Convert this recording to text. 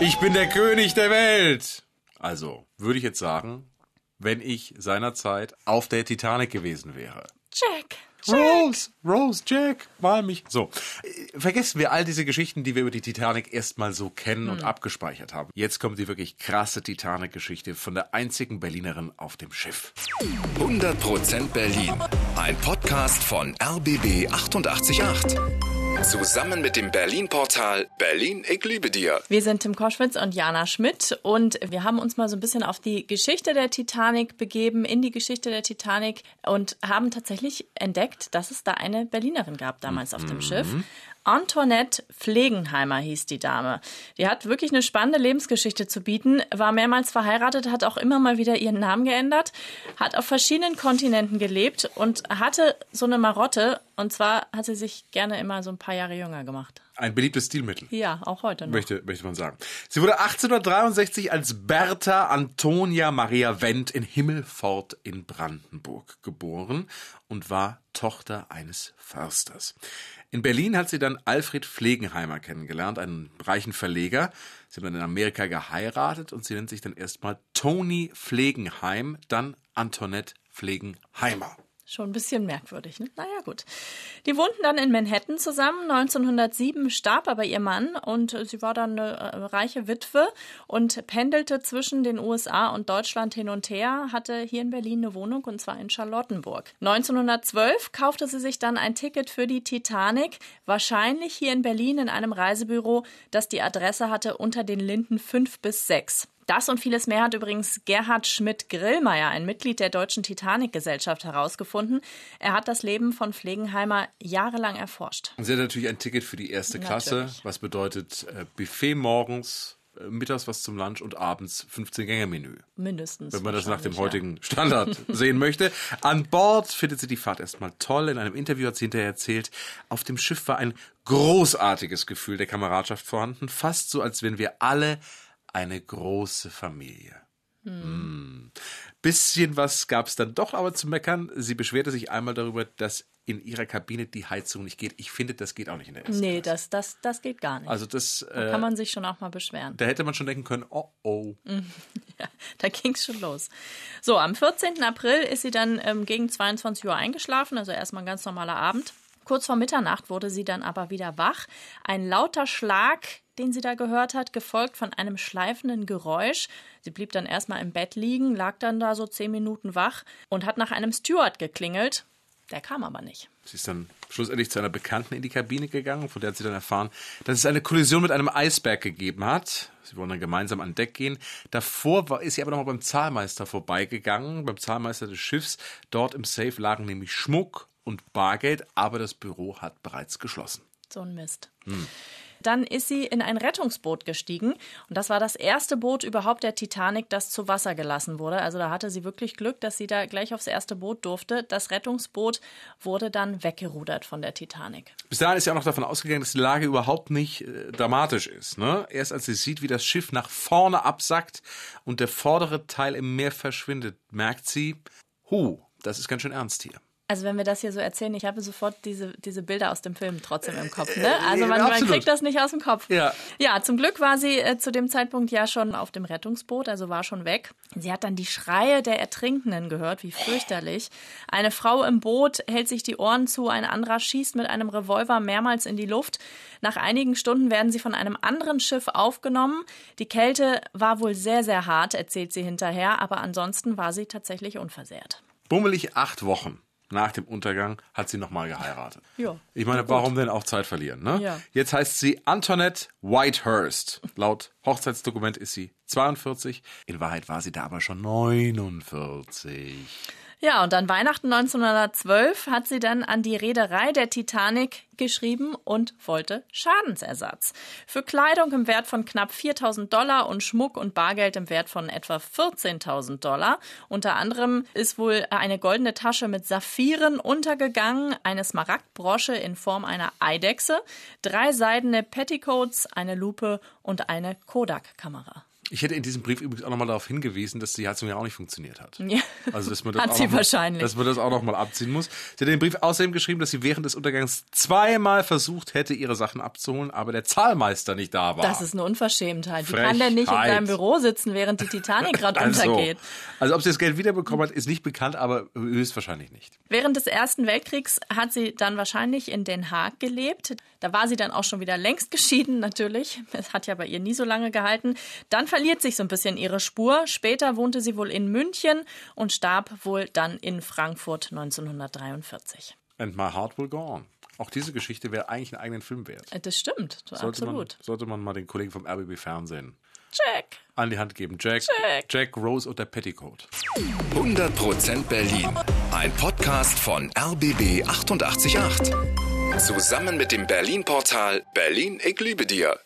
Ich bin der König der Welt. Also, würde ich jetzt sagen, wenn ich seinerzeit auf der Titanic gewesen wäre. Jack. Rose, Rose, Jack, mal mich. So, äh, vergessen wir all diese Geschichten, die wir über die Titanic erstmal so kennen und abgespeichert haben. Jetzt kommt die wirklich krasse Titanic-Geschichte von der einzigen Berlinerin auf dem Schiff. 100% Berlin. Ein Podcast von RBB 888. Zusammen mit dem Berlin-Portal Berlin, ich liebe dir. Wir sind Tim Koschwitz und Jana Schmidt und wir haben uns mal so ein bisschen auf die Geschichte der Titanic begeben, in die Geschichte der Titanic und haben tatsächlich entdeckt, dass es da eine Berlinerin gab damals auf dem Schiff. Antoinette Pflegenheimer hieß die Dame. Die hat wirklich eine spannende Lebensgeschichte zu bieten, war mehrmals verheiratet, hat auch immer mal wieder ihren Namen geändert, hat auf verschiedenen Kontinenten gelebt und hatte so eine Marotte. Und zwar hat sie sich gerne immer so ein paar Jahre jünger gemacht. Ein beliebtes Stilmittel. Ja, auch heute noch. Möchte, möchte man sagen. Sie wurde 1863 als Bertha Antonia Maria Wendt in Himmelfort in Brandenburg geboren und war Tochter eines Försters. In Berlin hat sie dann Alfred Pflegenheimer kennengelernt, einen reichen Verleger. Sie haben dann in Amerika geheiratet und sie nennt sich dann erstmal Toni Pflegenheim, dann Antoinette Pflegenheimer. Schon ein bisschen merkwürdig, ne? Naja, gut. Die wohnten dann in Manhattan zusammen. 1907 starb aber ihr Mann und sie war dann eine äh, reiche Witwe und pendelte zwischen den USA und Deutschland hin und her, hatte hier in Berlin eine Wohnung und zwar in Charlottenburg. 1912 kaufte sie sich dann ein Ticket für die Titanic, wahrscheinlich hier in Berlin in einem Reisebüro, das die Adresse hatte unter den Linden 5 bis 6. Das und vieles mehr hat übrigens Gerhard Schmidt-Grillmeier, ein Mitglied der Deutschen Titanic-Gesellschaft, herausgefunden. Er hat das Leben von Pflegenheimer jahrelang erforscht. Sie hat natürlich ein Ticket für die erste Klasse, Natürlich. was bedeutet äh, Buffet morgens, äh, mittags was zum Lunch und abends 15-Gänger-Menü. Mindestens. Wenn man das nach dem heutigen Standard sehen möchte. An Bord findet sie die Fahrt erstmal toll. In einem Interview hat sie hinterher erzählt, auf dem Schiff war ein großartiges Gefühl der Kameradschaft vorhanden, fast so, als wären wir alle eine große Familie. Mm. Bisschen was gab es dann doch aber zu meckern. Sie beschwerte sich einmal darüber, dass in ihrer Kabine die Heizung nicht geht. Ich finde, das geht auch nicht in der ersten Nee, das, das, das geht gar nicht. Also das, da äh, kann man sich schon auch mal beschweren. da hätte man schon denken können, oh oh. Ja, da ging's schon los. So, am 14. April ist sie dann ähm, gegen 22 Uhr eingeschlafen, also erstmal ein ganz normaler Abend. Kurz vor Mitternacht wurde sie dann aber wieder wach. Ein lauter Schlag, den sie da gehört hat, gefolgt von einem schleifenden Geräusch. Sie blieb dann erstmal im Bett liegen, lag dann da so zehn Minuten wach und hat nach einem Steward geklingelt. Der kam aber nicht. Sie ist dann schlussendlich zu einer Bekannten in die Kabine gegangen, von der hat sie dann erfahren, dass es eine Kollision mit einem Eisberg gegeben hat. Sie wollen dann gemeinsam an Deck gehen. Davor war, ist sie aber noch mal beim Zahlmeister vorbeigegangen, beim Zahlmeister des Schiffs. Dort im Safe lagen nämlich Schmuck und Bargeld, aber das Büro hat bereits geschlossen. So ein Mist. Dann ist sie in ein Rettungsboot gestiegen und das war das erste Boot überhaupt der Titanic, das zu Wasser gelassen wurde. Also da hatte sie wirklich Glück, dass sie da gleich aufs erste Boot durfte. Das Rettungsboot wurde dann weggerudert von der Titanic. Bis dahin ist sie auch noch davon ausgegangen, dass die Lage überhaupt nicht äh, dramatisch ist. Ne? Erst als sie sieht, wie das Schiff nach vorne absackt und der vordere Teil im Meer verschwindet, merkt sie, hu, das ist ganz schön ernst hier. Also wenn wir das hier so erzählen, ich habe sofort diese, diese Bilder aus dem Film trotzdem im Kopf. Ne? Also man, man absolut. kriegt das nicht aus dem Kopf. Ja. ja, zum Glück war sie äh, zu dem Zeitpunkt ja schon auf dem Rettungsboot, also war schon weg. Sie hat dann die Schreie der Ertrinkenden gehört, wie fürchterlich. Eine Frau im Boot hält sich die Ohren zu, ein anderer schießt mit einem Revolver mehrmals in die Luft. Nach einigen Stunden werden sie von einem anderen Schiff aufgenommen. Die Kälte war wohl sehr, sehr hart, erzählt sie hinterher, aber ansonsten war sie tatsächlich unversehrt. Bummelig acht Wochen nach dem Untergang hat sie nochmal geheiratet. Ja, Ich meine, warum denn auch Zeit verlieren? Ne? Ja. Jetzt heißt sie Antoinette Whitehurst. Laut Hochzeitsdokument ist sie 42. In Wahrheit war sie da aber schon 49. Ja, und an Weihnachten 1912 hat sie dann an die Reederei der Titanic geschrieben und wollte Schadensersatz. Für Kleidung im Wert von knapp 4000 Dollar und Schmuck und Bargeld im Wert von etwa 14.000 Dollar. Unter anderem ist wohl eine goldene Tasche mit Saphiren untergegangen, eine Smaragdbrosche in Form einer Eidechse, drei seidene Petticoats, eine Lupe und eine Kodak-Kamera. Ich hätte in diesem Brief übrigens auch nochmal darauf hingewiesen, dass die Heizung ja auch nicht funktioniert hat. Ja. Also, dass man das Hat auch sie mal, wahrscheinlich. Dass man das auch nochmal abziehen muss. Sie hat in dem Brief außerdem geschrieben, dass sie während des Untergangs zweimal versucht hätte, ihre Sachen abzuholen, aber der Zahlmeister nicht da war. Das ist eine Unverschämtheit. Wie kann der nicht in seinem Büro sitzen, während die Titanic gerade also, untergeht? also, ob sie das Geld wiederbekommen hat, ist nicht bekannt, aber höchstwahrscheinlich nicht. Während des Ersten Weltkriegs hat sie dann wahrscheinlich in Den Haag gelebt. Da war sie dann auch schon wieder längst geschieden, natürlich. Es hat ja bei ihr nie so lange gehalten. Dann verliert sich so ein bisschen ihre Spur. Später wohnte sie wohl in München und starb wohl dann in Frankfurt 1943. And my heart will go on. Auch diese Geschichte wäre eigentlich einen eigenen Film wert. Äh, Das stimmt, Sollte man, absolut. sollte man mal den Kollegen vom RBB Fernsehen Check. an die Hand geben. Jack, Jack. Jack Rose und der Petticoat. 100% Berlin. Ein Podcast von RBB 888. Zusammen mit dem Berlin-Portal Berlin, ich liebe dir.